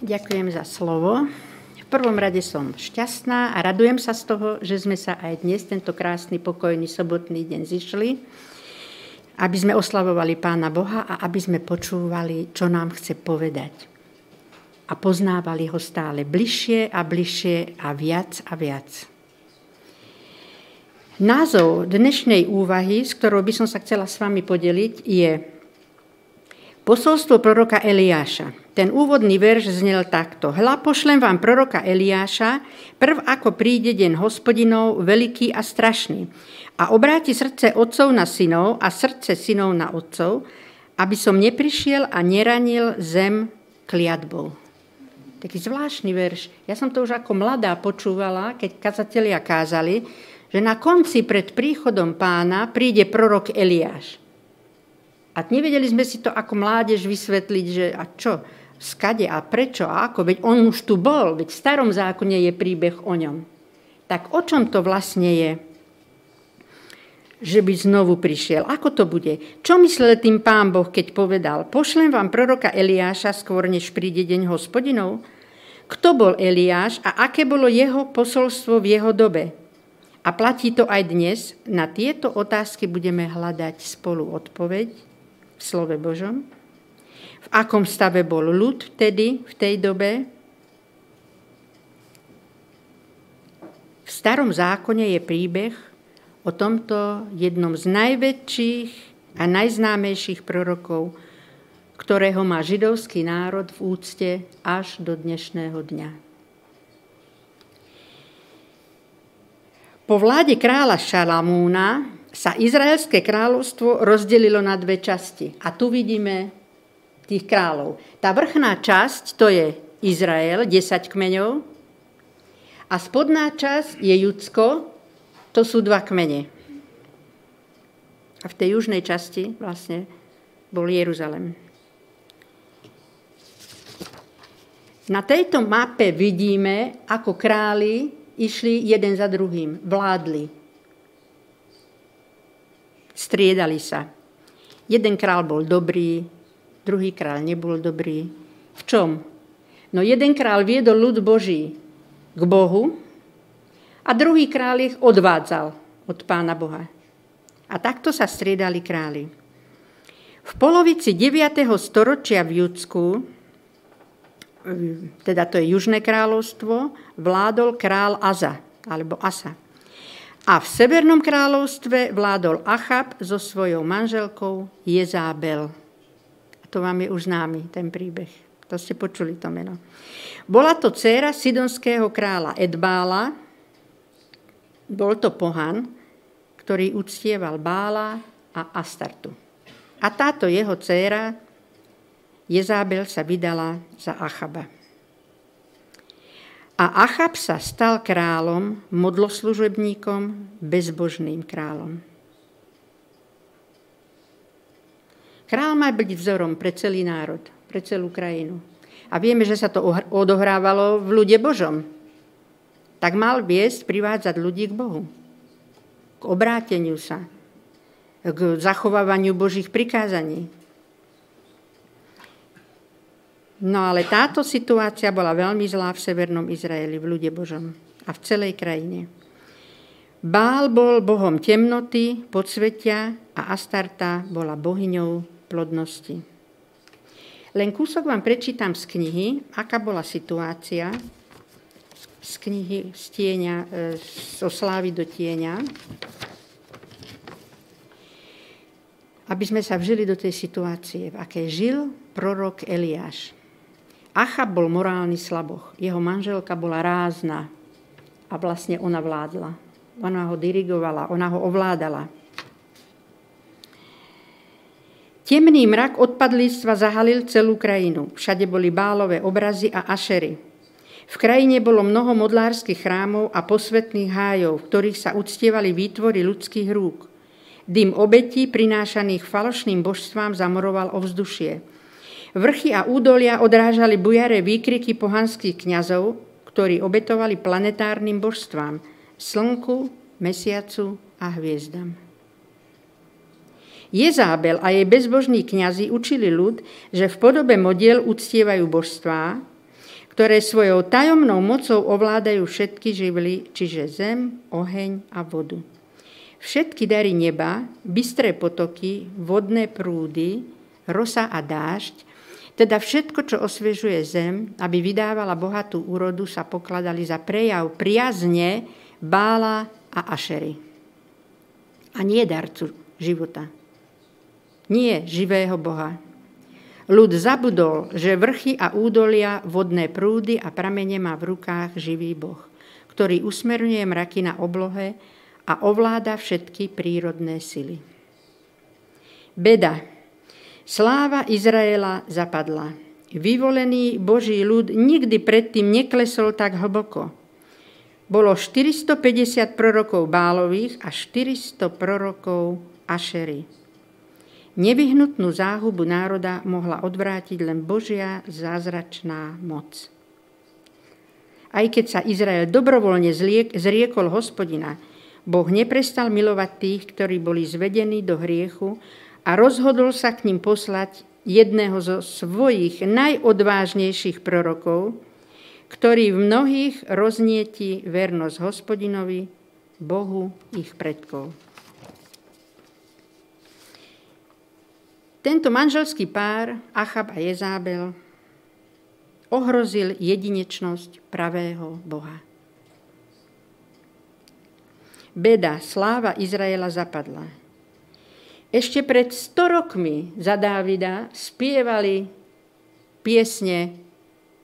Ďakujem za slovo. V prvom rade som šťastná a radujem sa z toho, že sme sa aj dnes, tento krásny, pokojný sobotný deň zišli, aby sme oslavovali Pána Boha a aby sme počúvali, čo nám chce povedať. A poznávali ho stále bližšie a bližšie a viac a viac. Názov dnešnej úvahy, s ktorou by som sa chcela s vami podeliť, je Posolstvo proroka Eliáša. Ten úvodný verš znel takto. Hla, pošlem vám proroka Eliáša, prv ako príde deň hospodinov, veľký a strašný. A obráti srdce otcov na synov a srdce synov na otcov, aby som neprišiel a neranil zem kliatbou. Taký zvláštny verš. Ja som to už ako mladá počúvala, keď kazatelia kázali, že na konci pred príchodom pána príde prorok Eliáš. A nevedeli sme si to ako mládež vysvetliť, že a čo, skade a prečo a ako, veď on už tu bol, veď v starom zákone je príbeh o ňom. Tak o čom to vlastne je? že by znovu prišiel. Ako to bude? Čo myslel tým pán Boh, keď povedal, pošlem vám proroka Eliáša skôr, než príde deň hospodinov? Kto bol Eliáš a aké bolo jeho posolstvo v jeho dobe? A platí to aj dnes. Na tieto otázky budeme hľadať spolu odpoveď v slove Božom. V akom stave bol ľud vtedy, v tej dobe? V starom zákone je príbeh o tomto jednom z najväčších a najznámejších prorokov, ktorého má židovský národ v úcte až do dnešného dňa. Po vláde kráľa Šalamúna sa Izraelské kráľovstvo rozdelilo na dve časti. A tu vidíme tých kráľov. Tá vrchná časť, to je Izrael, 10 kmeňov. A spodná časť je Judsko, to sú dva kmene. A v tej južnej časti vlastne bol Jeruzalem. Na tejto mape vidíme, ako králi išli jeden za druhým, vládli striedali sa. Jeden král bol dobrý, druhý král nebol dobrý. V čom? No jeden král viedol ľud Boží k Bohu a druhý král ich odvádzal od pána Boha. A takto sa striedali králi. V polovici 9. storočia v Judsku, teda to je Južné kráľovstvo, vládol král Aza, alebo Asa. A v Severnom kráľovstve vládol Achab so svojou manželkou Jezábel. A to vám je už známy, ten príbeh. To ste počuli to meno. Bola to dcéra sidonského kráľa Edbála. Bol to pohan, ktorý uctieval Bála a Astartu. A táto jeho dcéra Jezábel sa vydala za Achaba. A Achab sa stal kráľom, modloslužebníkom, bezbožným kráľom. Král má byť vzorom pre celý národ, pre celú krajinu. A vieme, že sa to odohrávalo v ľude Božom. Tak mal viesť, privádzať ľudí k Bohu. K obráteniu sa. K zachovávaniu Božích prikázaní. No ale táto situácia bola veľmi zlá v severnom Izraeli, v ľude Božom a v celej krajine. Bál bol bohom temnoty, podsvetia a Astarta bola bohyňou plodnosti. Len kúsok vám prečítam z knihy, aká bola situácia z knihy z e, zo slávy do tieňa, aby sme sa vžili do tej situácie, v akej žil prorok Eliáš. Achab bol morálny slaboch. Jeho manželka bola rázna a vlastne ona vládla. Ona ho dirigovala, ona ho ovládala. Temný mrak odpadlíctva zahalil celú krajinu. Všade boli bálové obrazy a ašery. V krajine bolo mnoho modlárskych chrámov a posvetných hájov, v ktorých sa uctievali výtvory ľudských rúk. Dym obetí prinášaných falošným božstvám zamoroval ovzdušie. Vrchy a údolia odrážali bujaré výkriky pohanských kňazov, ktorí obetovali planetárnym božstvám, slnku, mesiacu a hviezdam. Jezábel a jej bezbožní kňazi učili ľud, že v podobe modiel uctievajú božstvá, ktoré svojou tajomnou mocou ovládajú všetky živly, čiže zem, oheň a vodu. Všetky dary neba, bystré potoky, vodné prúdy, rosa a dážď, teda všetko, čo osviežuje zem, aby vydávala bohatú úrodu, sa pokladali za prejav priazne Bála a Ašery. A nie darcu života. Nie živého Boha. Ľud zabudol, že vrchy a údolia, vodné prúdy a pramene má v rukách živý Boh, ktorý usmerňuje mraky na oblohe a ovláda všetky prírodné sily. Beda, Sláva Izraela zapadla. Vyvolený Boží ľud nikdy predtým neklesol tak hlboko. Bolo 450 prorokov Bálových a 400 prorokov Ašery. Nevyhnutnú záhubu národa mohla odvrátiť len Božia zázračná moc. Aj keď sa Izrael dobrovoľne zriekol hospodina, Boh neprestal milovať tých, ktorí boli zvedení do hriechu a rozhodol sa k ním poslať jedného zo svojich najodvážnejších prorokov, ktorý v mnohých roznieti vernosť hospodinovi, Bohu ich predkov. Tento manželský pár, Achab a Jezábel, ohrozil jedinečnosť pravého Boha. Beda, sláva Izraela zapadla. Ešte pred 100 rokmi za Dávida spievali piesne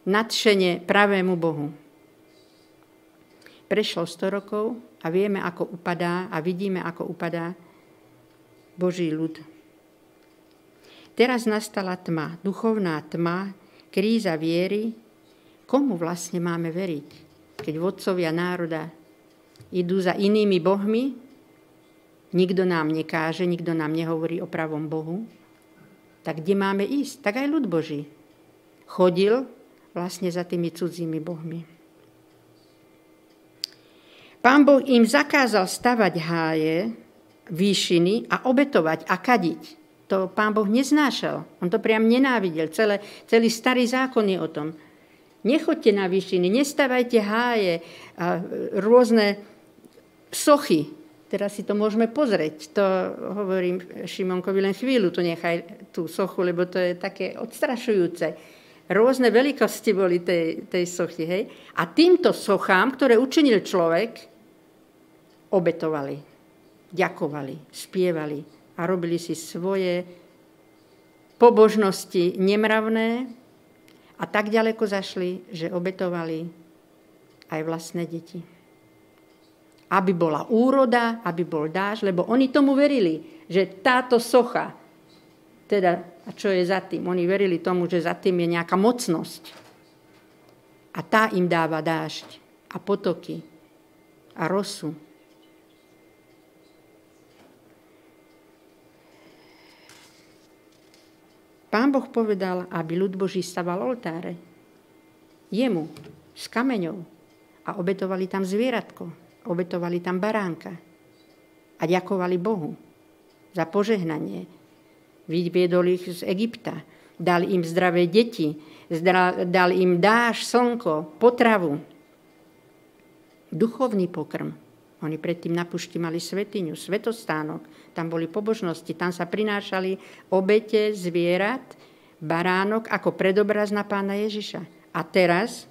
nadšenie pravému Bohu. Prešlo 100 rokov a vieme, ako upadá a vidíme, ako upadá Boží ľud. Teraz nastala tma, duchovná tma, kríza viery. Komu vlastne máme veriť, keď vodcovia národa idú za inými bohmi, nikto nám nekáže, nikto nám nehovorí o pravom Bohu, tak kde máme ísť? Tak aj ľud Boží chodil vlastne za tými cudzími bohmi. Pán Boh im zakázal stavať háje, výšiny a obetovať a kadiť. To pán Boh neznášal. On to priam nenávidel. Celé, celý starý zákon je o tom. Nechoďte na výšiny, nestavajte háje, rôzne sochy, Teraz si to môžeme pozrieť. To hovorím Šimonkovi len chvíľu, tu nechaj tú sochu, lebo to je také odstrašujúce. Rôzne veľkosti boli tej, tej sochy. Hej? A týmto sochám, ktoré učinil človek, obetovali, ďakovali, spievali a robili si svoje pobožnosti nemravné a tak ďaleko zašli, že obetovali aj vlastné deti aby bola úroda, aby bol dáž, lebo oni tomu verili, že táto socha, teda, a čo je za tým? Oni verili tomu, že za tým je nejaká mocnosť. A tá im dáva dážď a potoky a rosu. Pán Boh povedal, aby ľud Boží staval oltáre. Jemu, s kameňou. A obetovali tam zvieratko obetovali tam baránka a ďakovali Bohu za požehnanie. Vyviedol ich z Egypta, dal im zdravé deti, dal im dáš, slnko, potravu, duchovný pokrm. Oni predtým na pušti mali svetiňu, svetostánok, tam boli pobožnosti, tam sa prinášali obete zvierat, baránok ako predobraz na pána Ježiša. A teraz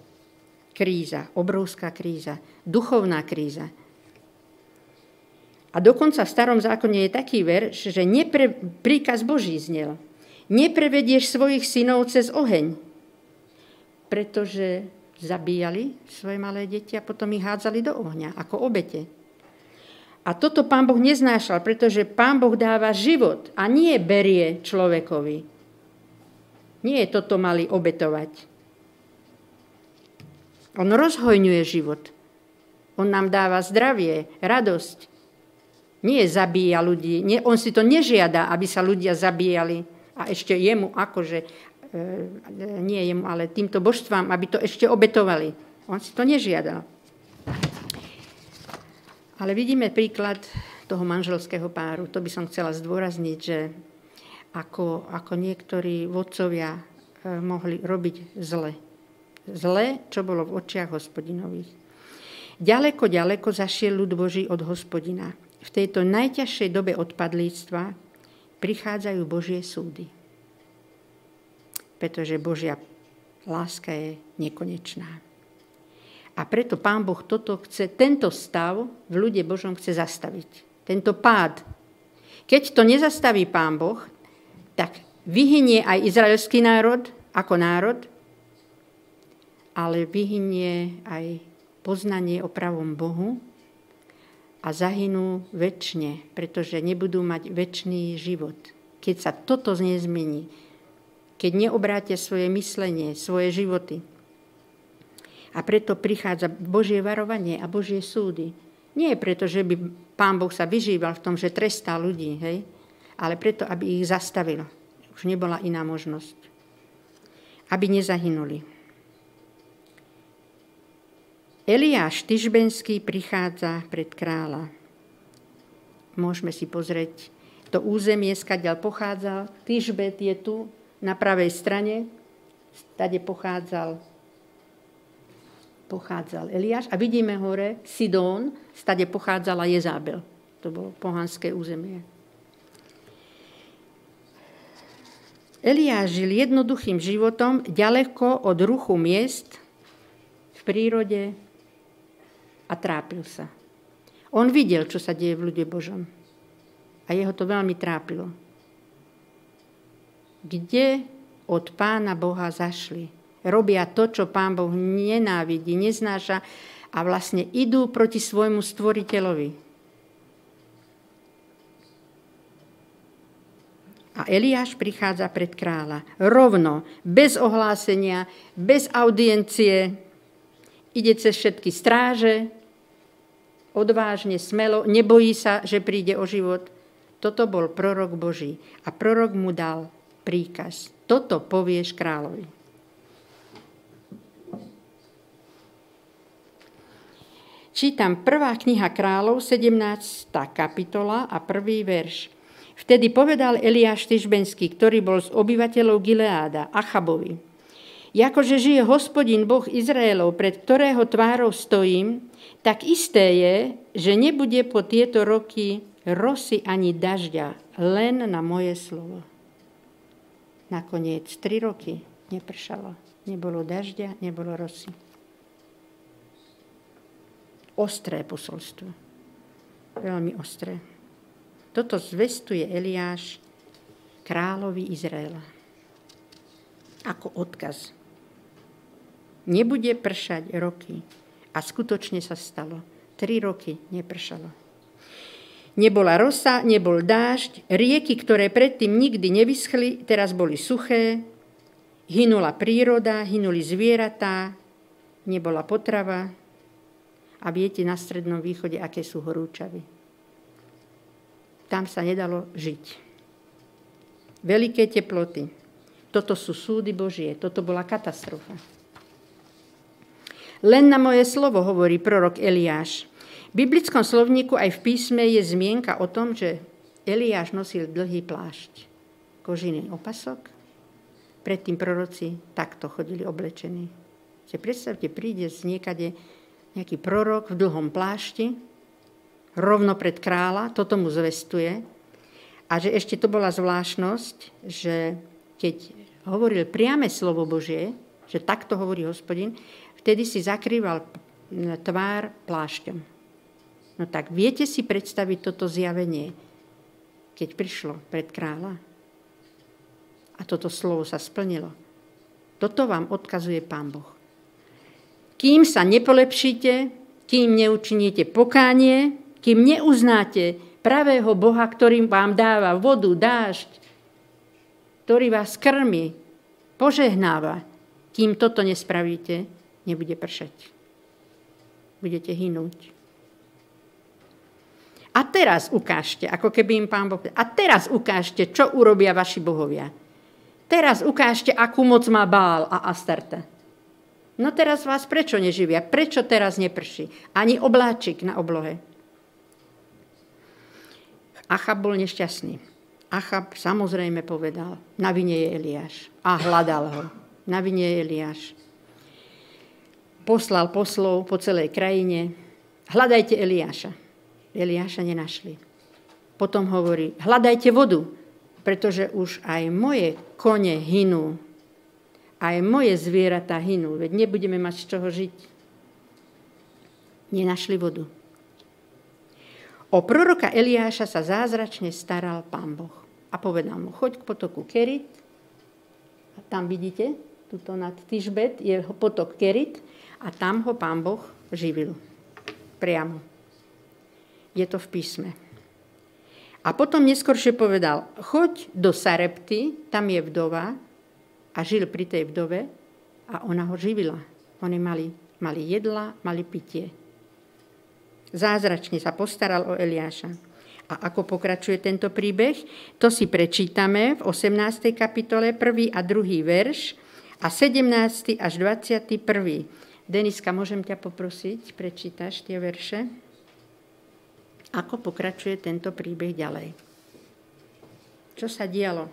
kríza, obrovská kríza, duchovná kríza. A dokonca v starom zákone je taký verš, že nepre, príkaz Boží znel. Neprevedieš svojich synov cez oheň, pretože zabíjali svoje malé deti a potom ich hádzali do ohňa ako obete. A toto pán Boh neznášal, pretože pán Boh dáva život a nie berie človekovi. Nie toto mali obetovať. On rozhojňuje život. On nám dáva zdravie, radosť. Nie zabíja ľudí. Nie, on si to nežiada, aby sa ľudia zabíjali. A ešte jemu, akože, e, nie jemu, ale týmto božstvám, aby to ešte obetovali. On si to nežiadal. Ale vidíme príklad toho manželského páru. To by som chcela zdôrazniť, že ako, ako niektorí vodcovia eh, mohli robiť zle. Zle, čo bolo v očiach hospodinových. Ďaleko, ďaleko zašiel ľud Boží od hospodina. V tejto najťažšej dobe odpadlíctva prichádzajú Božie súdy. Pretože Božia láska je nekonečná. A preto Pán Boh toto chce, tento stav v ľude Božom chce zastaviť. Tento pád. Keď to nezastaví Pán Boh, tak vyhynie aj izraelský národ ako národ, ale vyhynie aj poznanie o pravom Bohu a zahynú väčšine, pretože nebudú mať väčší život. Keď sa toto nezmení, keď neobrátia svoje myslenie, svoje životy, a preto prichádza Božie varovanie a Božie súdy. Nie preto, že by Pán Boh sa vyžíval v tom, že trestá ľudí, hej? ale preto, aby ich zastavil. Už nebola iná možnosť. Aby nezahynuli. Eliáš Tyžbenský prichádza pred kráľa. Môžeme si pozrieť to územie, skadiaľ pochádzal. Tyžbet je tu na pravej strane. Tade pochádzal pochádzal Eliáš a vidíme hore Sidón, stade pochádzala Jezábel. To bolo pohanské územie. Eliáš žil jednoduchým životom ďaleko od ruchu miest v prírode a trápil sa. On videl, čo sa deje v ľude Božom. A jeho to veľmi trápilo. Kde od pána Boha zašli? robia to, čo pán Boh nenávidí, neznáša a vlastne idú proti svojmu stvoriteľovi. A Eliáš prichádza pred kráľa. Rovno, bez ohlásenia, bez audiencie. Ide cez všetky stráže, odvážne, smelo, nebojí sa, že príde o život. Toto bol prorok Boží. A prorok mu dal príkaz. Toto povieš kráľovi. Čítam prvá kniha kráľov, 17. kapitola a prvý verš. Vtedy povedal Eliáš Tyžbenský, ktorý bol z obyvateľov Gileáda, Achabovi. Jakože žije hospodin Boh Izraelov, pred ktorého tvárou stojím, tak isté je, že nebude po tieto roky rosy ani dažďa, len na moje slovo. Nakoniec tri roky nepršalo. Nebolo dažďa, nebolo rosy ostré posolstvo. Veľmi ostré. Toto zvestuje Eliáš kráľovi Izraela. Ako odkaz. Nebude pršať roky. A skutočne sa stalo. Tri roky nepršalo. Nebola rosa, nebol dážď, rieky, ktoré predtým nikdy nevyschli, teraz boli suché, hynula príroda, hynuli zvieratá, nebola potrava, a viete na Strednom východe, aké sú horúčavy. Tam sa nedalo žiť. Veľké teploty. Toto sú súdy Božie. Toto bola katastrofa. Len na moje slovo hovorí prorok Eliáš. V biblickom slovníku aj v písme je zmienka o tom, že Eliáš nosil dlhý plášť, kožiny opasok. Predtým proroci takto chodili oblečení. Si predstavte, príde z niekade nejaký prorok v dlhom plášti, rovno pred kráľa, toto mu zvestuje. A že ešte to bola zvláštnosť, že keď hovoril priame slovo Božie, že takto hovorí hospodin, vtedy si zakrýval tvár plášťom. No tak viete si predstaviť toto zjavenie, keď prišlo pred kráľa? A toto slovo sa splnilo. Toto vám odkazuje Pán Boh. Kým sa nepolepšíte, kým neučiníte pokánie, kým neuznáte pravého Boha, ktorý vám dáva vodu, dážď, ktorý vás krmi, požehnáva, kým toto nespravíte, nebude pršať. Budete hynúť. A teraz ukážte, ako keby im pán Boh... A teraz ukážte, čo urobia vaši bohovia. Teraz ukážte, akú moc má Bál a Astarte. No teraz vás prečo neživia? Prečo teraz neprší? Ani obláčik na oblohe. Achab bol nešťastný. Achab samozrejme povedal, na vine je Eliáš. A hľadal ho. Na vine je Eliáš. Poslal poslov po celej krajine. Hľadajte Eliáša. Eliáša nenašli. Potom hovorí, hľadajte vodu, pretože už aj moje kone hynú. Aj moje zvieratá hynú, veď nebudeme mať z čoho žiť. Nenašli vodu. O proroka Eliáša sa zázračne staral pán Boh. A povedal mu, choď k potoku Kerit. A tam vidíte, tuto nad Tyžbet je potok Kerit. A tam ho pán Boh živil. Priamo. Je to v písme. A potom neskôršie povedal, choď do Sarepty, tam je vdova, a žil pri tej vdove a ona ho živila. Oni mali, mali jedla, mali pitie. Zázračne sa postaral o Eliáša. A ako pokračuje tento príbeh? To si prečítame v 18. kapitole 1. a 2. verš a 17. až 21. Deniska, môžem ťa poprosiť, prečítaš tie verše? Ako pokračuje tento príbeh ďalej? Čo sa dialo?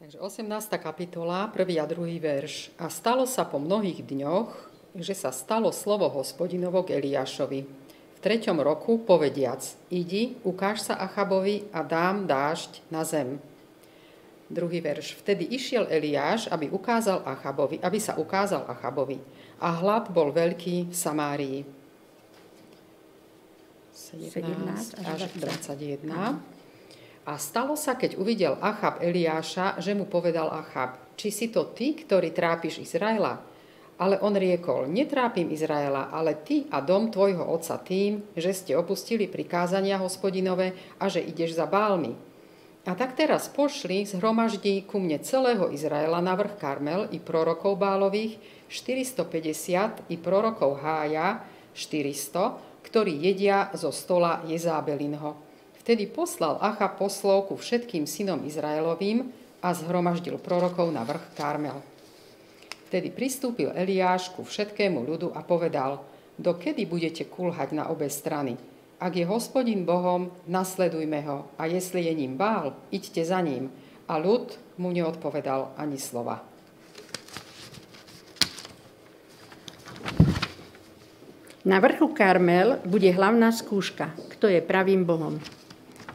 Takže 18. kapitola, 1. a 2. verš. A stalo sa po mnohých dňoch, že sa stalo slovo hospodinovo k Eliášovi. V treťom roku povediac, idi, ukáž sa Achabovi a dám dážď na zem. Druhý verš. Vtedy išiel Eliáš, aby, ukázal Achabovi, aby sa ukázal Achabovi. A hlad bol veľký v Samárii. 17 až 21. A stalo sa, keď uvidel Achab Eliáša, že mu povedal Achab, či si to ty, ktorý trápiš Izraela? Ale on riekol, netrápim Izraela, ale ty a dom tvojho otca tým, že ste opustili prikázania hospodinové a že ideš za bálmi. A tak teraz pošli, zhromaždí ku mne celého Izraela na vrch Karmel i prorokov bálových 450 i prorokov Hája 400, ktorí jedia zo stola Jezábelinho. Vtedy poslal Acha poslov ku všetkým synom Izraelovým a zhromaždil prorokov na vrch Karmel. Vtedy pristúpil Eliáš ku všetkému ľudu a povedal, dokedy budete kulhať na obe strany. Ak je hospodin Bohom, nasledujme ho a jestli je ním bál, iďte za ním. A ľud mu neodpovedal ani slova. Na vrchu Karmel bude hlavná skúška, kto je pravým Bohom.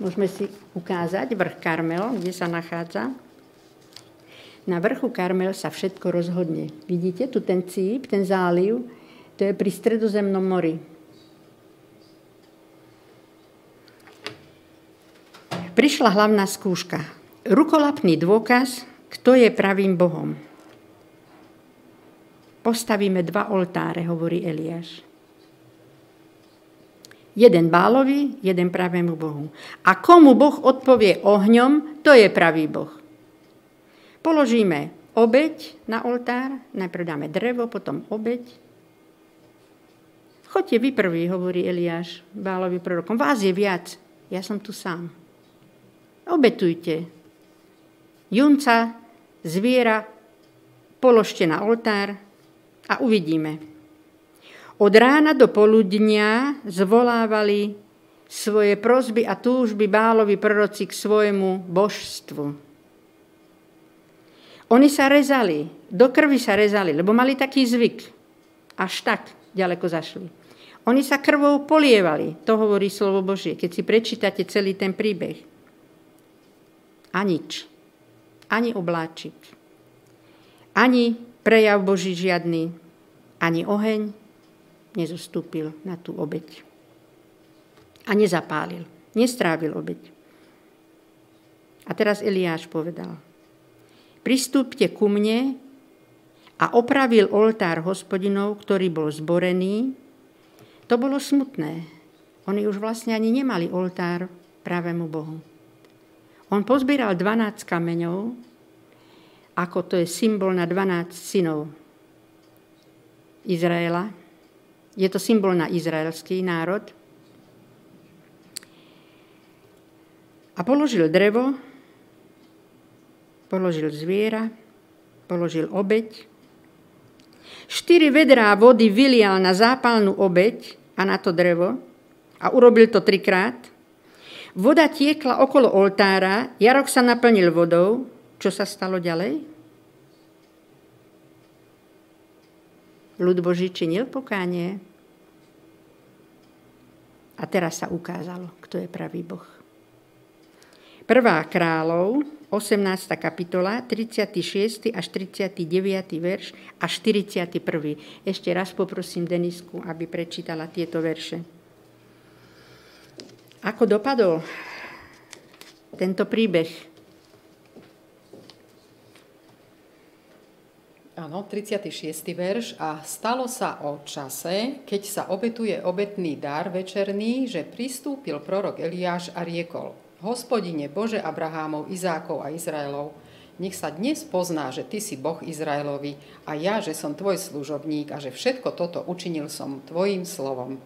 Môžeme si ukázať vrch Karmel, kde sa nachádza. Na vrchu Karmel sa všetko rozhodne. Vidíte tu ten cíp, ten záliv, to je pri stredozemnom mori. Prišla hlavná skúška. Rukolapný dôkaz, kto je pravým Bohom. Postavíme dva oltáre, hovorí Eliáš. Jeden Bálovi, jeden pravému Bohu. A komu Boh odpovie ohňom, to je pravý Boh. Položíme obeď na oltár, najprv dáme drevo, potom obeď. Choďte vy prvý, hovorí Eliáš Bálovi prorokom. Vás je viac, ja som tu sám. Obetujte. Junca, zviera, položte na oltár a uvidíme. Od rána do poludnia zvolávali svoje prozby a túžby Bálovi proroci k svojmu božstvu. Oni sa rezali, do krvi sa rezali, lebo mali taký zvyk. Až tak ďaleko zašli. Oni sa krvou polievali, to hovorí slovo Božie, keď si prečítate celý ten príbeh. A nič. Ani obláčik. Ani prejav Boží žiadny. Ani oheň nezostúpil na tú obeď. A nezapálil. Nestrávil obeď. A teraz Eliáš povedal – pristúpte ku mne a opravil oltár hospodinov, ktorý bol zborený. To bolo smutné. Oni už vlastne ani nemali oltár pravému Bohu. On pozbieral 12 kameňov, ako to je symbol na 12 synov Izraela. Je to symbol na izraelský národ. A položil drevo položil zviera, položil obeď. Štyri vedrá vody vylial na zápalnú obeď a na to drevo A urobil to trikrát. Voda tiekla okolo oltára, Jarok sa naplnil vodou. Čo sa stalo ďalej? Ľud Boží činil pokánie. A teraz sa ukázalo, kto je pravý Boh. Prvá kráľov, 18. kapitola, 36. až 39. verš a 41. Ešte raz poprosím Denisku, aby prečítala tieto verše. Ako dopadol tento príbeh? Áno, 36. verš. A stalo sa o čase, keď sa obetuje obetný dar večerný, že pristúpil prorok Eliáš a riekol – Hospodine Bože Abrahámov, Izákov a Izraelov, nech sa dnes pozná, že Ty si Boh Izraelovi a ja, že som Tvoj služobník a že všetko toto učinil som Tvojim slovom.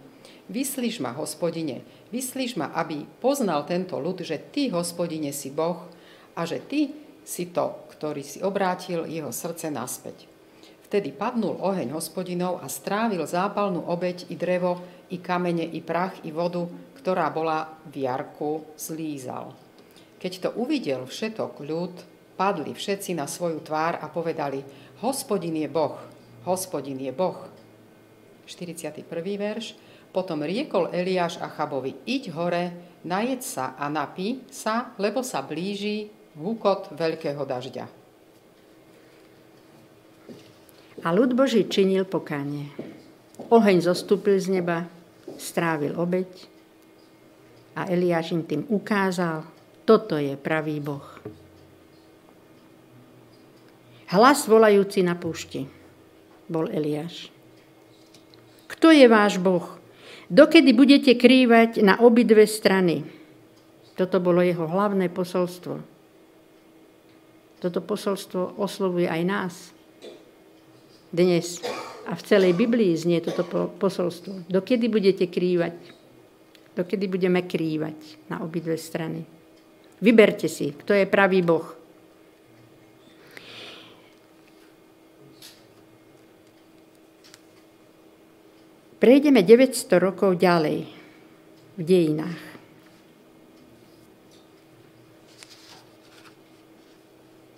Vyslíš ma, hospodine, vyslíš ma, aby poznal tento ľud, že Ty, hospodine, si Boh a že Ty si to, ktorý si obrátil jeho srdce naspäť. Vtedy padnul oheň hospodinov a strávil zápalnú obeď i drevo, i kamene, i prach, i vodu, ktorá bola v jarku, zlízal. Keď to uvidel všetok ľud, padli všetci na svoju tvár a povedali, hospodin je Boh, hospodin je Boh. 41. verš. Potom riekol Eliáš Chabovi, iď hore, najed sa a napí sa, lebo sa blíži vúkot veľkého dažďa. A ľud Boží činil pokánie. Oheň zostúpil z neba, strávil obeď, a Eliáš im tým ukázal, toto je pravý Boh. Hlas volajúci na púšti bol Eliáš. Kto je váš Boh? Dokedy budete krývať na obidve strany? Toto bolo jeho hlavné posolstvo. Toto posolstvo oslovuje aj nás. Dnes a v celej Biblii znie toto posolstvo. Dokedy budete krývať? dokedy budeme krývať na obidve strany. Vyberte si, kto je pravý Boh. Prejdeme 900 rokov ďalej v dejinách.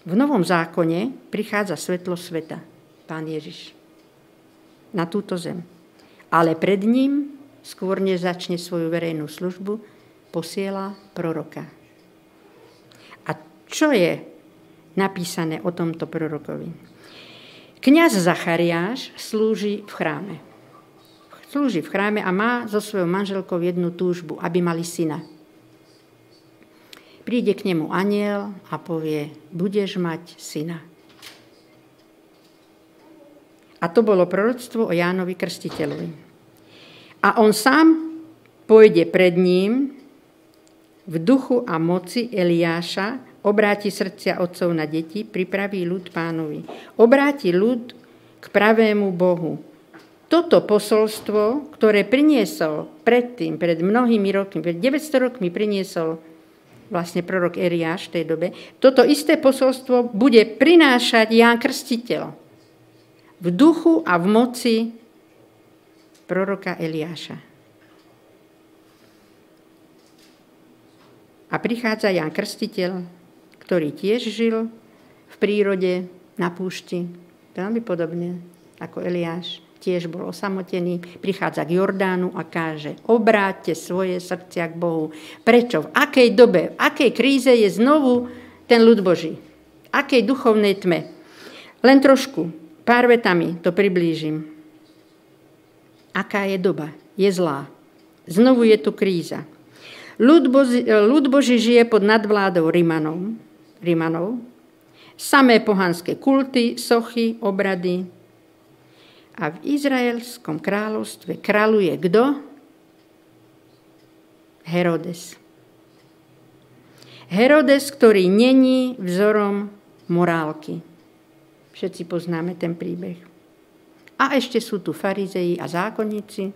V Novom zákone prichádza svetlo sveta, Pán Ježiš, na túto zem. Ale pred ním skôr než začne svoju verejnú službu, posiela proroka. A čo je napísané o tomto prorokovi? Kňaz Zachariáš slúži v chráme. Slúži v chráme a má so svojou manželkou jednu túžbu, aby mali syna. Príde k nemu aniel a povie, budeš mať syna. A to bolo proroctvo o Jánovi Krstiteľovi. A on sám pôjde pred ním v duchu a moci Eliáša, obráti srdcia otcov na deti, pripraví ľud pánovi. Obráti ľud k pravému Bohu. Toto posolstvo, ktoré priniesol predtým, pred mnohými rokmi, pred 900 rokmi priniesol vlastne prorok Eliáš v tej dobe, toto isté posolstvo bude prinášať Ján Krstiteľ. V duchu a v moci proroka Eliáša. A prichádza Jan Krstiteľ, ktorý tiež žil v prírode, na púšti, veľmi podobne ako Eliáš, tiež bol osamotený, prichádza k Jordánu a káže, obráťte svoje srdcia k Bohu. Prečo? V akej dobe, v akej kríze je znovu ten ľud Boží? Akej duchovnej tme? Len trošku, pár vetami to priblížim aká je doba. Je zlá. Znovu je tu kríza. Ľud, Bozi, ľud Boží žije pod nadvládou Rimanov, Rimanov. Samé pohanské kulty, sochy, obrady. A v Izraelskom kráľovstve kráľuje kto? Herodes. Herodes, ktorý není vzorom morálky. Všetci poznáme ten príbeh. A ešte sú tu farizeji a zákonníci,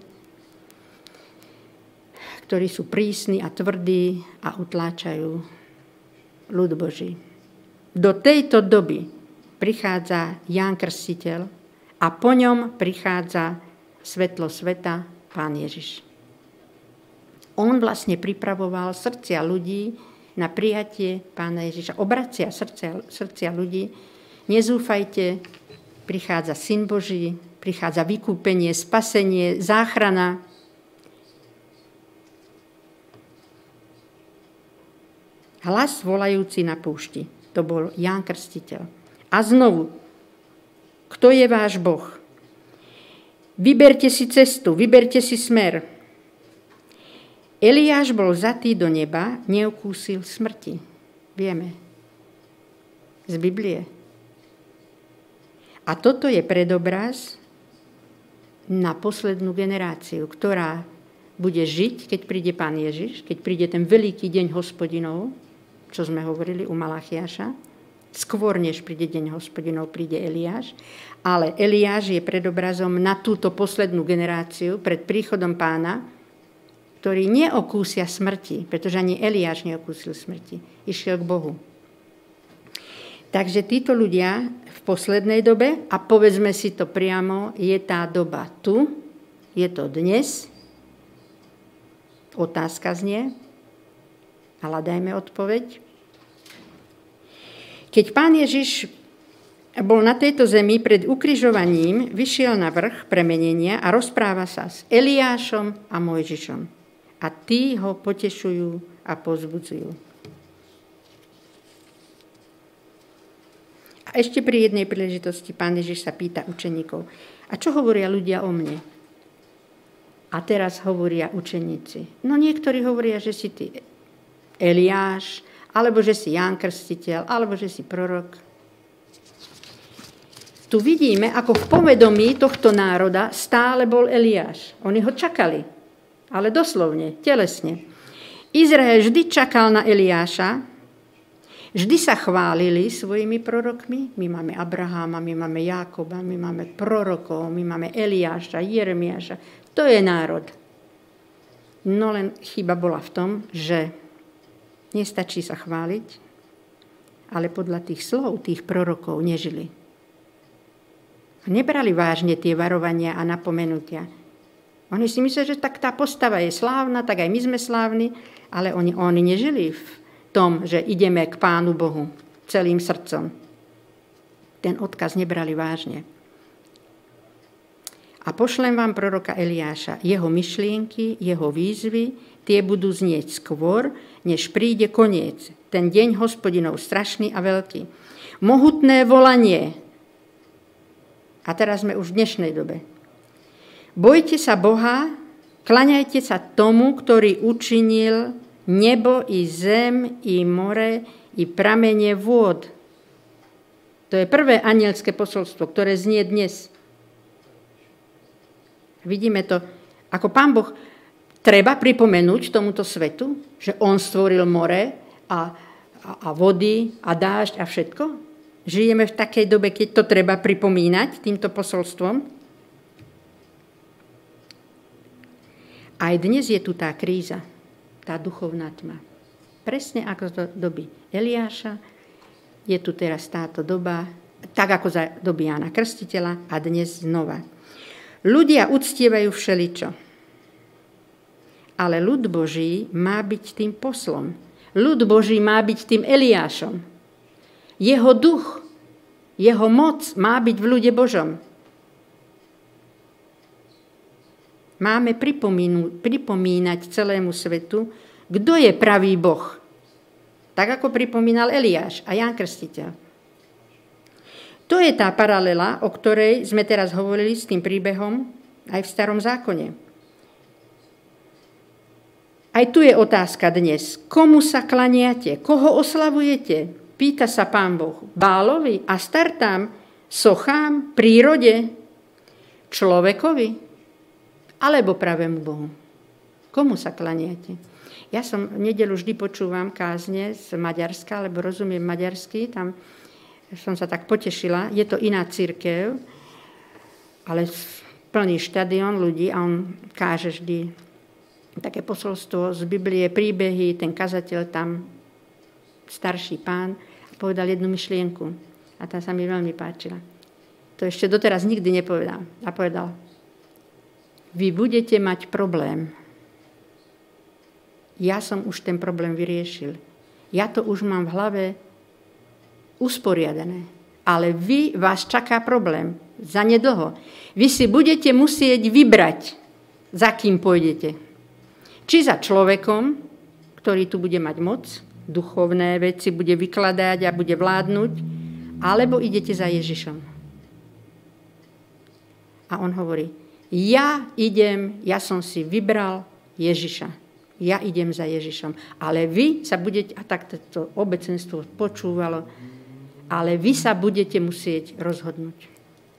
ktorí sú prísni a tvrdí a utláčajú ľud Boží. Do tejto doby prichádza Ján Krstiteľ a po ňom prichádza svetlo sveta, Pán Ježiš. On vlastne pripravoval srdcia ľudí na prijatie Pána Ježiša. Obracia srdcia, srdcia ľudí. Nezúfajte, prichádza Syn Boží, prichádza vykúpenie, spasenie, záchrana. Hlas volajúci na púšti. To bol Ján Krstiteľ. A znovu, kto je váš Boh? Vyberte si cestu, vyberte si smer. Eliáš bol zatý do neba, neokúsil smrti. Vieme. Z Biblie. A toto je predobraz na poslednú generáciu, ktorá bude žiť, keď príde Pán Ježiš, keď príde ten veľký deň hospodinov, čo sme hovorili u Malachiaša. Skôr, než príde deň hospodinov, príde Eliáš. Ale Eliáš je predobrazom na túto poslednú generáciu pred príchodom pána, ktorý neokúsia smrti, pretože ani Eliáš neokúsil smrti. Išiel k Bohu. Takže títo ľudia v poslednej dobe, a povedzme si to priamo, je tá doba tu, je to dnes. Otázka znie, Hľadajme odpoveď. Keď pán Ježiš bol na tejto zemi pred ukrižovaním, vyšiel na vrch premenenia a rozpráva sa s Eliášom a Mojžišom. A tí ho potešujú a pozbudzujú. A ešte pri jednej príležitosti pán Ježiš sa pýta učeníkov, a čo hovoria ľudia o mne? A teraz hovoria učeníci. No niektorí hovoria, že si ty Eliáš, alebo že si Ján Krstiteľ, alebo že si prorok. Tu vidíme, ako v povedomí tohto národa stále bol Eliáš. Oni ho čakali, ale doslovne, telesne. Izrael vždy čakal na Eliáša, vždy sa chválili svojimi prorokmi. My máme Abraháma, my máme Jákoba, my máme prorokov, my máme Eliáša, Jeremiáša. To je národ. No len chyba bola v tom, že Nestačí sa chváliť, ale podľa tých slov tých prorokov nežili. Nebrali vážne tie varovania a napomenutia. Oni si mysleli, že tak tá postava je slávna, tak aj my sme slávni, ale oni, oni nežili v tom, že ideme k Pánu Bohu celým srdcom. Ten odkaz nebrali vážne. A pošlem vám proroka Eliáša, jeho myšlienky, jeho výzvy, tie budú znieť skôr, než príde koniec. Ten deň hospodinov strašný a veľký. Mohutné volanie. A teraz sme už v dnešnej dobe. Bojte sa Boha, klaňajte sa tomu, ktorý učinil nebo i zem, i more, i pramene vôd. To je prvé anielské posolstvo, ktoré znie dnes. Vidíme to, ako pán Boh treba pripomenúť tomuto svetu, že on stvoril more a, a, a vody a dážď a všetko? Žijeme v takej dobe, keď to treba pripomínať týmto posolstvom? Aj dnes je tu tá kríza, tá duchovná tma. Presne ako z doby Eliáša, je tu teraz táto doba, tak ako za doby Jána Krstiteľa a dnes znova. Ľudia uctievajú všeličo ale ľud Boží má byť tým poslom. Ľud Boží má byť tým Eliášom. Jeho duch, jeho moc má byť v ľude Božom. Máme pripomínať celému svetu, kto je pravý Boh. Tak ako pripomínal Eliáš a Ján Krstiteľ. To je tá paralela, o ktorej sme teraz hovorili s tým príbehom aj v starom zákone. Aj tu je otázka dnes. Komu sa klaniate? Koho oslavujete? Pýta sa pán Boh. Bálovi a startám, sochám, prírode, človekovi alebo pravému Bohu? Komu sa klaniate? Ja som v nedelu vždy počúvam kázne z Maďarska, lebo rozumiem maďarsky, tam som sa tak potešila. Je to iná církev, ale plný štadión ľudí a on káže vždy také posolstvo z Biblie, príbehy, ten kazateľ tam, starší pán, povedal jednu myšlienku a tá sa mi veľmi páčila. To ešte doteraz nikdy nepovedal. A povedal, vy budete mať problém. ja som už ten problém vyriešil. Ja to už mám v hlave usporiadané. Ale vy, vás čaká problém. Za nedlho. Vy si budete musieť vybrať, za kým pôjdete. Či za človekom, ktorý tu bude mať moc, duchovné veci bude vykladať a bude vládnuť, alebo idete za Ježišom. A on hovorí, ja idem, ja som si vybral Ježiša. Ja idem za Ježišom. Ale vy sa budete, a tak to obecenstvo počúvalo, ale vy sa budete musieť rozhodnúť.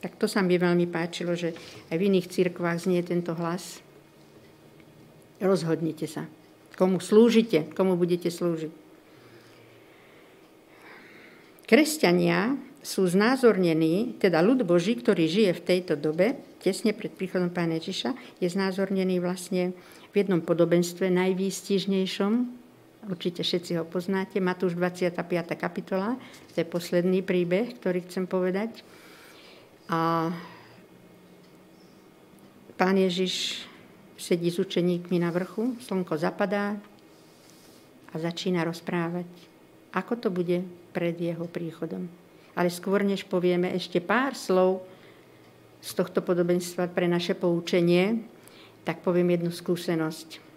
Tak to sa mi veľmi páčilo, že aj v iných cirkvách znie tento hlas. Rozhodnite sa. Komu slúžite, komu budete slúžiť. Kresťania sú znázornení, teda ľud Boží, ktorý žije v tejto dobe, tesne pred príchodom Pána Ježiša, je znázornený vlastne v jednom podobenstve najvýstižnejšom, určite všetci ho poznáte, Matúš 25. kapitola, to je posledný príbeh, ktorý chcem povedať. A Pán Ježiš sedí s učeníkmi na vrchu, slnko zapadá a začína rozprávať, ako to bude pred jeho príchodom ale skôr než povieme ešte pár slov z tohto podobenstva pre naše poučenie, tak poviem jednu skúsenosť.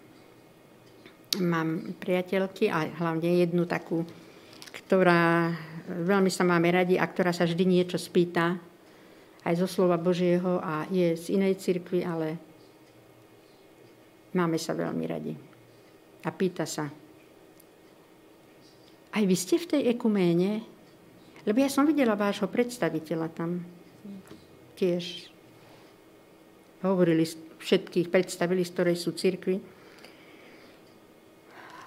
Mám priateľky a hlavne jednu takú, ktorá veľmi sa máme radi a ktorá sa vždy niečo spýta, aj zo slova Božieho a je z inej cirkvi, ale máme sa veľmi radi. A pýta sa, aj vy ste v tej ekuméne? Lebo ja som videla vášho predstaviteľa tam. Tiež hovorili všetkých, predstavili, z ktorej sú cirkvi.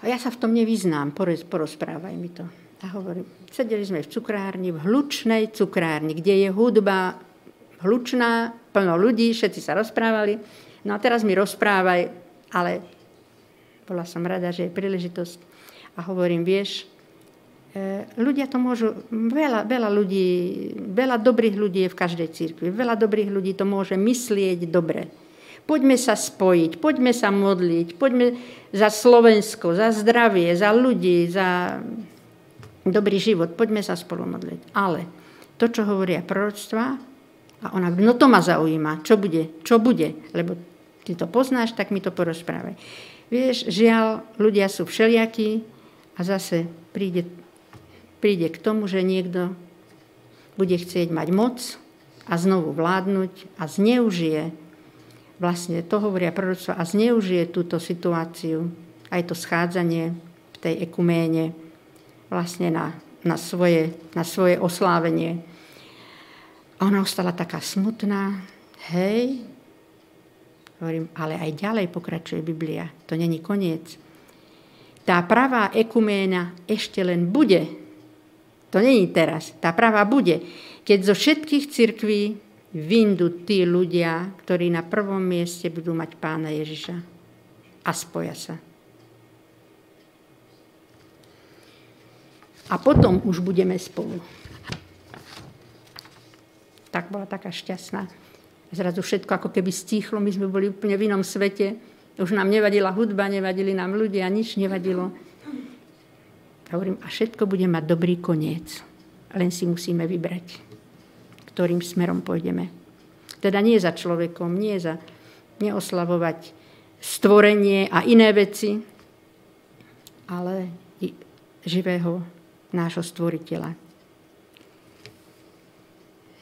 A ja sa v tom nevyznám, porozprávaj mi to. A hovorím, sedeli sme v cukrárni, v hlučnej cukrárni, kde je hudba hlučná, plno ľudí, všetci sa rozprávali. No a teraz mi rozprávaj, ale bola som rada, že je príležitosť. A hovorím, vieš, E, ľudia to môžu, veľa, veľa ľudí, veľa dobrých ľudí je v každej církvi, veľa dobrých ľudí to môže myslieť dobre. Poďme sa spojiť, poďme sa modliť, poďme za Slovensko, za zdravie, za ľudí, za dobrý život, poďme sa spolu modliť. Ale to, čo hovoria proroctva, a ona, no to ma zaujíma, čo bude, čo bude, lebo ty to poznáš, tak mi to porozprávaj. Vieš, žiaľ, ľudia sú všelijakí a zase príde príde k tomu, že niekto bude chcieť mať moc a znovu vládnuť a zneužije, vlastne to hovoria proroctva, a zneužije túto situáciu, aj to schádzanie v tej ekuméne vlastne na, na, svoje, na svoje oslávenie. A ona ostala taká smutná, hej, hovorím, ale aj ďalej pokračuje Biblia, to není koniec. Tá pravá ekuména ešte len bude, to není teraz. Tá práva bude. Keď zo všetkých cirkví vyndú tí ľudia, ktorí na prvom mieste budú mať pána Ježiša a spoja sa. A potom už budeme spolu. Tak bola taká šťastná. Zrazu všetko ako keby stíchlo, my sme boli úplne v inom svete. Už nám nevadila hudba, nevadili nám ľudia, nič nevadilo. A hovorím, a všetko bude mať dobrý koniec. Len si musíme vybrať, ktorým smerom pôjdeme. Teda nie za človekom, nie za neoslavovať stvorenie a iné veci, ale živého nášho stvoriteľa.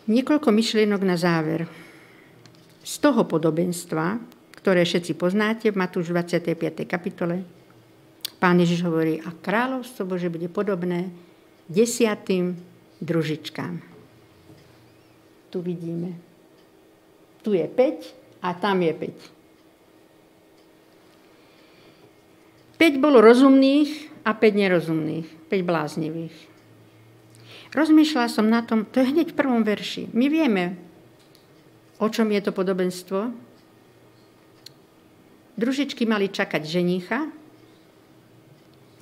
Niekoľko myšlienok na záver. Z toho podobenstva, ktoré všetci poznáte v Matúš 25. kapitole, Pán Ježiš hovorí, a kráľovstvo Bože bude podobné desiatým družičkám. Tu vidíme. Tu je 5 a tam je 5. 5 bolo rozumných a 5 nerozumných. 5 bláznivých. Rozmýšľala som na tom, to je hneď v prvom verši. My vieme, o čom je to podobenstvo. Družičky mali čakať ženicha,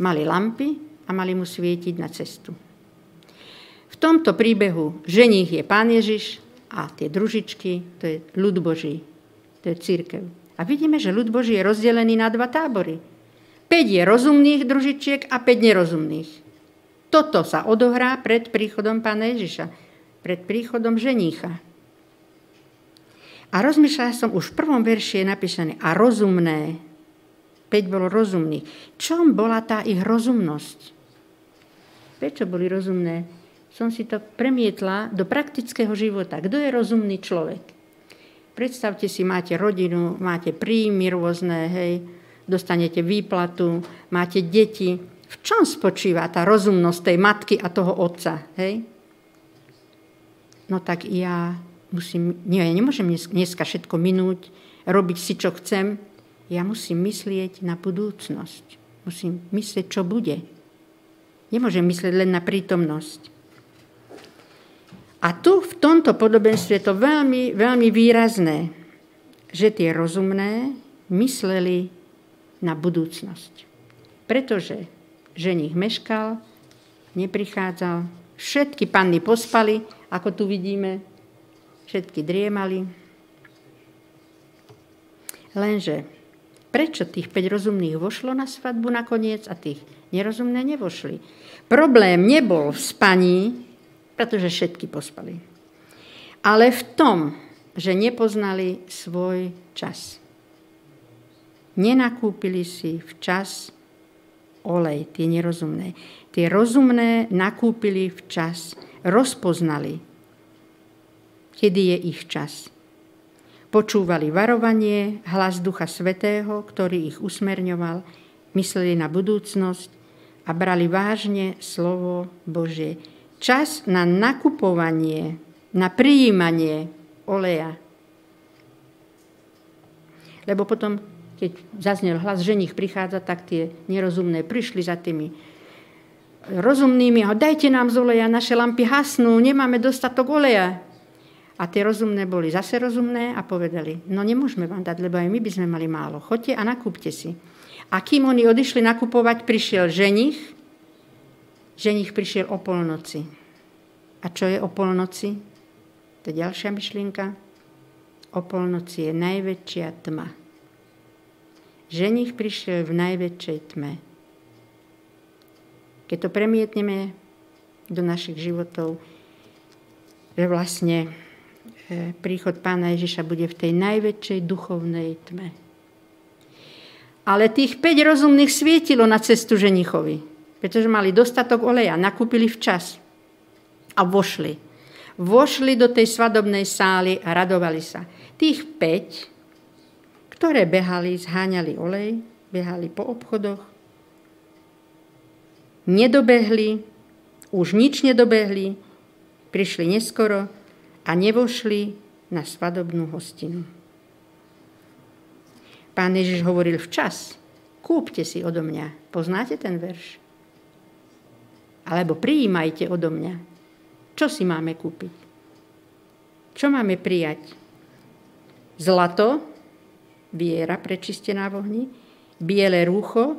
Mali lampy a mali mu svietiť na cestu. V tomto príbehu ženích je Pán Ježiš a tie družičky, to je ľud Boží, to je církev. A vidíme, že ľud Boží je rozdelený na dva tábory. je rozumných družičiek a 5 nerozumných. Toto sa odohrá pred príchodom pána Ježiša, pred príchodom ženícha. A rozmýšľala som, už v prvom verši je napísané, a rozumné. 5 bolo rozumných. Čom bola tá ich rozumnosť? Prečo boli rozumné? Som si to premietla do praktického života. Kto je rozumný človek? Predstavte si, máte rodinu, máte príjmy rôzne, hej, dostanete výplatu, máte deti. V čom spočíva tá rozumnosť tej matky a toho otca? Hej? No tak ja musím, nie, ja nemôžem dneska všetko minúť, robiť si, čo chcem. Ja musím myslieť na budúcnosť. Musím myslieť, čo bude. Nemôžem myslieť len na prítomnosť. A tu v tomto podobenstve je to veľmi, veľmi výrazné, že tie rozumné mysleli na budúcnosť. Pretože ženich meškal, neprichádzal, všetky panny pospali, ako tu vidíme, všetky driemali. Lenže prečo tých 5 rozumných vošlo na svadbu nakoniec a tých nerozumné nevošli? Problém nebol v spaní, pretože všetky pospali. Ale v tom, že nepoznali svoj čas. Nenakúpili si včas olej, tie nerozumné. Tie rozumné nakúpili včas, rozpoznali kedy je ich čas. Počúvali varovanie, hlas Ducha Svetého, ktorý ich usmerňoval, mysleli na budúcnosť a brali vážne slovo Božie. Čas na nakupovanie, na prijímanie oleja. Lebo potom, keď zaznel hlas, že nich prichádza, tak tie nerozumné prišli za tými rozumnými a dajte nám z oleja, naše lampy hasnú, nemáme dostatok oleja. A tie rozumné boli zase rozumné a povedali, no nemôžeme vám dať, lebo aj my by sme mali málo. Choďte a nakúpte si. A kým oni odišli nakupovať, prišiel ženich. Ženich prišiel o polnoci. A čo je o polnoci? To je ďalšia myšlienka. O polnoci je najväčšia tma. Ženich prišiel v najväčšej tme. Keď to premietneme do našich životov, že vlastne príchod pána Ježiša bude v tej najväčšej duchovnej tme. Ale tých 5 rozumných svietilo na cestu ženichovi, pretože mali dostatok oleja, nakúpili včas a vošli. Vošli do tej svadobnej sály a radovali sa. Tých 5, ktoré behali, zháňali olej, behali po obchodoch, nedobehli, už nič nedobehli, prišli neskoro, a nevošli na svadobnú hostinu. Pán Ježiš hovoril včas, kúpte si odo mňa. Poznáte ten verš? Alebo prijímajte odo mňa. Čo si máme kúpiť? Čo máme prijať? Zlato, viera prečistená v ohni, biele rúcho,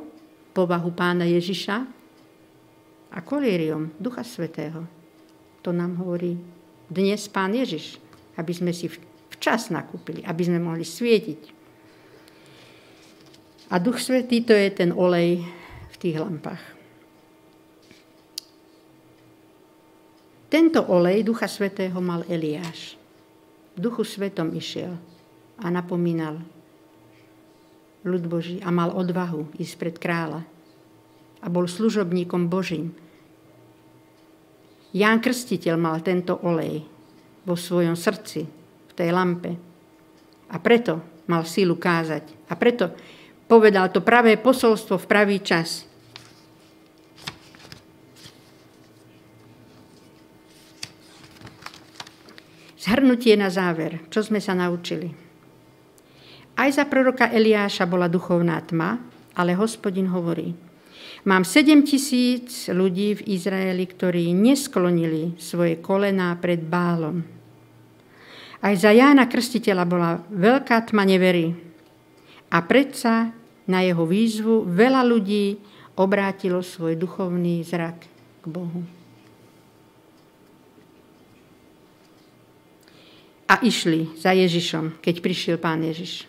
povahu pána Ježiša a kolírium Ducha Svetého. To nám hovorí dnes Pán Ježiš, aby sme si včas nakúpili, aby sme mohli svietiť. A Duch Svetý to je ten olej v tých lampách. Tento olej Ducha Svetého mal Eliáš. V Duchu Svetom išiel a napomínal ľud Boží a mal odvahu ísť pred kráľa. A bol služobníkom Božím Ján Krstiteľ mal tento olej vo svojom srdci, v tej lampe. A preto mal sílu kázať. A preto povedal to pravé posolstvo v pravý čas. Zhrnutie na záver. Čo sme sa naučili? Aj za proroka Eliáša bola duchovná tma, ale hospodin hovorí, Mám 7 tisíc ľudí v Izraeli, ktorí nesklonili svoje kolená pred bálom. Aj za Jána Krstiteľa bola veľká tma nevery. A predsa na jeho výzvu veľa ľudí obrátilo svoj duchovný zrak k Bohu. A išli za Ježišom, keď prišiel pán Ježiš.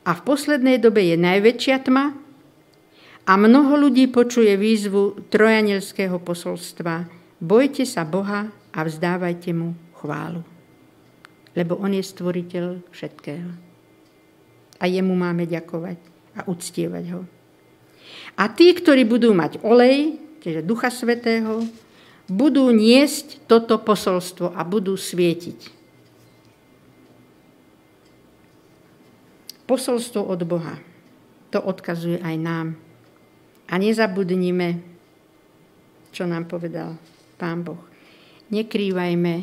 A v poslednej dobe je najväčšia tma a mnoho ľudí počuje výzvu trojanielského posolstva. Bojte sa Boha a vzdávajte mu chválu. Lebo on je stvoriteľ všetkého. A jemu máme ďakovať a uctievať ho. A tí, ktorí budú mať olej, čiže Ducha Svetého, budú niesť toto posolstvo a budú svietiť. Posolstvo od Boha. To odkazuje aj nám. A nezabudnime, čo nám povedal Pán Boh. Nekrývajme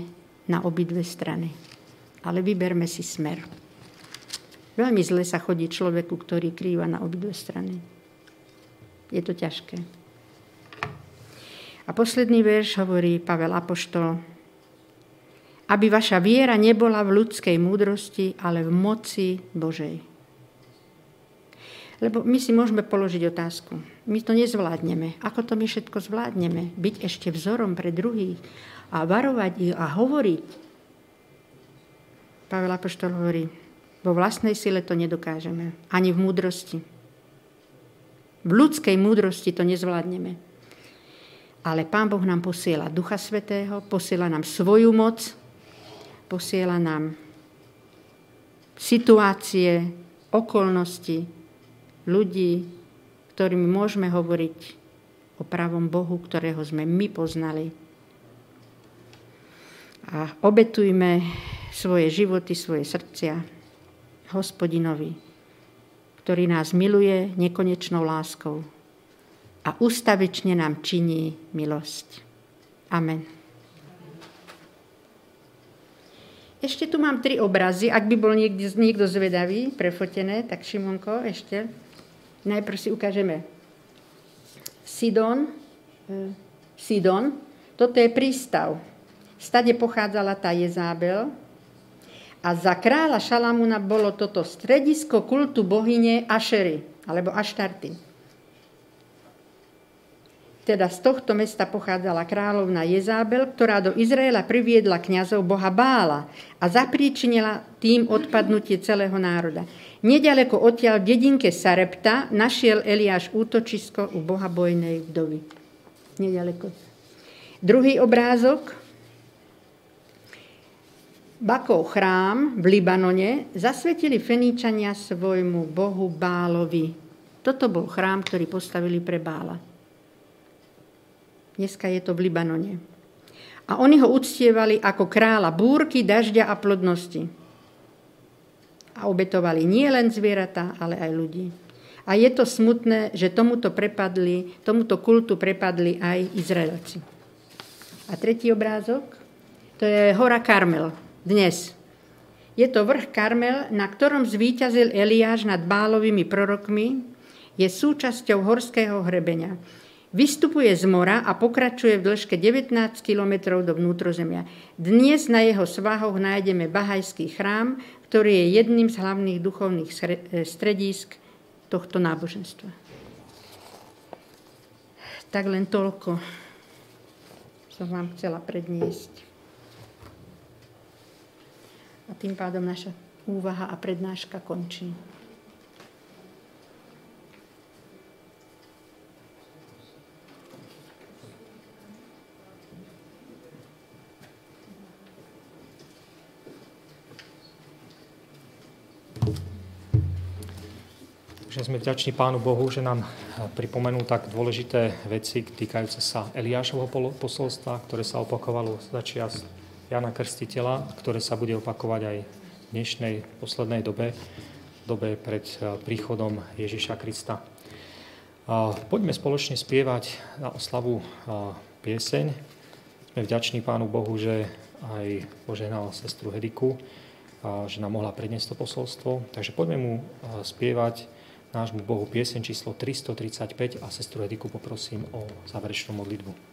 na obidve strany, ale vyberme si smer. Veľmi zle sa chodí človeku, ktorý krýva na obidve strany. Je to ťažké. A posledný verš hovorí Pavel Apoštol. Aby vaša viera nebola v ľudskej múdrosti, ale v moci Božej. Lebo my si môžeme položiť otázku. My to nezvládneme. Ako to my všetko zvládneme? Byť ešte vzorom pre druhých a varovať ich a hovoriť. Pavel Apoštol hovorí, vo vlastnej sile to nedokážeme. Ani v múdrosti. V ľudskej múdrosti to nezvládneme. Ale Pán Boh nám posiela Ducha Svetého, posiela nám svoju moc, posiela nám situácie, okolnosti, ľudí, ktorými môžeme hovoriť o pravom Bohu, ktorého sme my poznali. A obetujme svoje životy, svoje srdcia hospodinovi ktorý nás miluje nekonečnou láskou a ustavične nám činí milosť. Amen. Ešte tu mám tri obrazy, ak by bol niekto, niekto zvedavý, prefotené, tak Šimonko, ešte. Najprv si ukážeme Sidon. E, Sidon. Toto je prístav. Stade pochádzala tá Jezábel, a za kráľa Šalamúna bolo toto stredisko kultu bohyne Ašery, alebo Aštarty. Teda z tohto mesta pochádzala kráľovna Jezábel, ktorá do Izraela priviedla kňazov boha Bála a zapríčinila tým odpadnutie celého národa. Nedaleko odtiaľ v dedinke Sarepta našiel Eliáš útočisko u boha bojnej vdovy. Nedaleko. Druhý obrázok Bakov chrám v Libanone zasvetili Feníčania svojmu bohu Bálovi. Toto bol chrám, ktorý postavili pre Bála. Dneska je to v Libanone. A oni ho uctievali ako kráľa búrky, dažďa a plodnosti. A obetovali nie len zvieratá, ale aj ľudí. A je to smutné, že tomuto, prepadli, tomuto kultu prepadli aj Izraelci. A tretí obrázok, to je hora Karmel dnes. Je to vrch Karmel, na ktorom zvíťazil Eliáš nad bálovými prorokmi, je súčasťou horského hrebenia. Vystupuje z mora a pokračuje v dĺžke 19 km do vnútrozemia. Dnes na jeho svahoch nájdeme Bahajský chrám, ktorý je jedným z hlavných duchovných stredísk tohto náboženstva. Tak len toľko som vám chcela predniesť. A tým pádom naša úvaha a prednáška končí. Takže sme vďační Pánu Bohu, že nám pripomenul tak dôležité veci týkajúce sa Eliášovho posolstva, ktoré sa opakovalo za čias Jana Krstiteľa, ktoré sa bude opakovať aj v dnešnej poslednej dobe, dobe pred eh, príchodom Ježiša Krista. Poďme spoločne spievať na oslavu eh, pieseň. Sme vďační Pánu Bohu, že aj požehnal sestru Hediku, že nám mohla predniesť to posolstvo. Takže poďme mu eh, spievať nášmu Bohu pieseň číslo 335 a sestru Hediku poprosím o záverečnú modlitbu.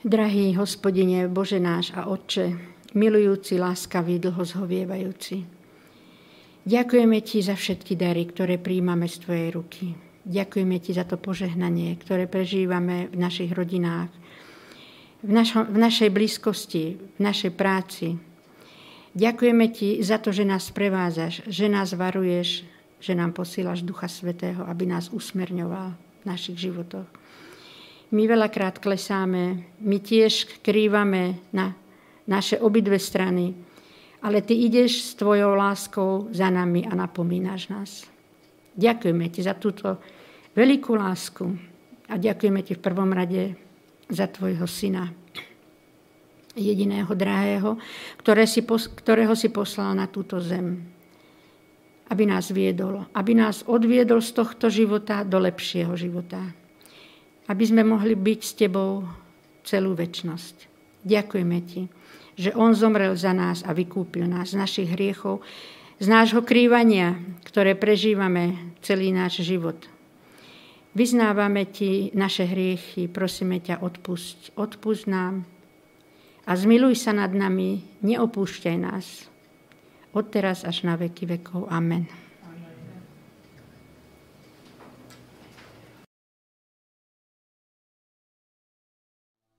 Drahý hospodine, Bože náš a Otče, milujúci, láskavý, dlho zhovievajúci. Ďakujeme Ti za všetky dary, ktoré príjmame z Tvojej ruky. Ďakujeme Ti za to požehnanie, ktoré prežívame v našich rodinách, v, našo, v našej blízkosti, v našej práci. Ďakujeme Ti za to, že nás prevádzaš, že nás varuješ, že nám posílaš Ducha Svetého, aby nás usmerňoval v našich životoch. My veľakrát klesáme, my tiež krývame na naše obidve strany, ale Ty ideš s Tvojou láskou za nami a napomínaš nás. Ďakujeme Ti za túto veľkú lásku a ďakujeme Ti v prvom rade za Tvojho Syna, jediného drahého, ktorého si poslal na túto zem, aby nás viedol, aby nás odviedol z tohto života do lepšieho života aby sme mohli byť s Tebou celú väčnosť. Ďakujeme Ti, že On zomrel za nás a vykúpil nás z našich hriechov, z nášho krývania, ktoré prežívame celý náš život. Vyznávame Ti naše hriechy, prosíme ťa, odpusť. Odpusť nám a zmiluj sa nad nami, neopúšťaj nás. Od teraz až na veky vekov. Amen.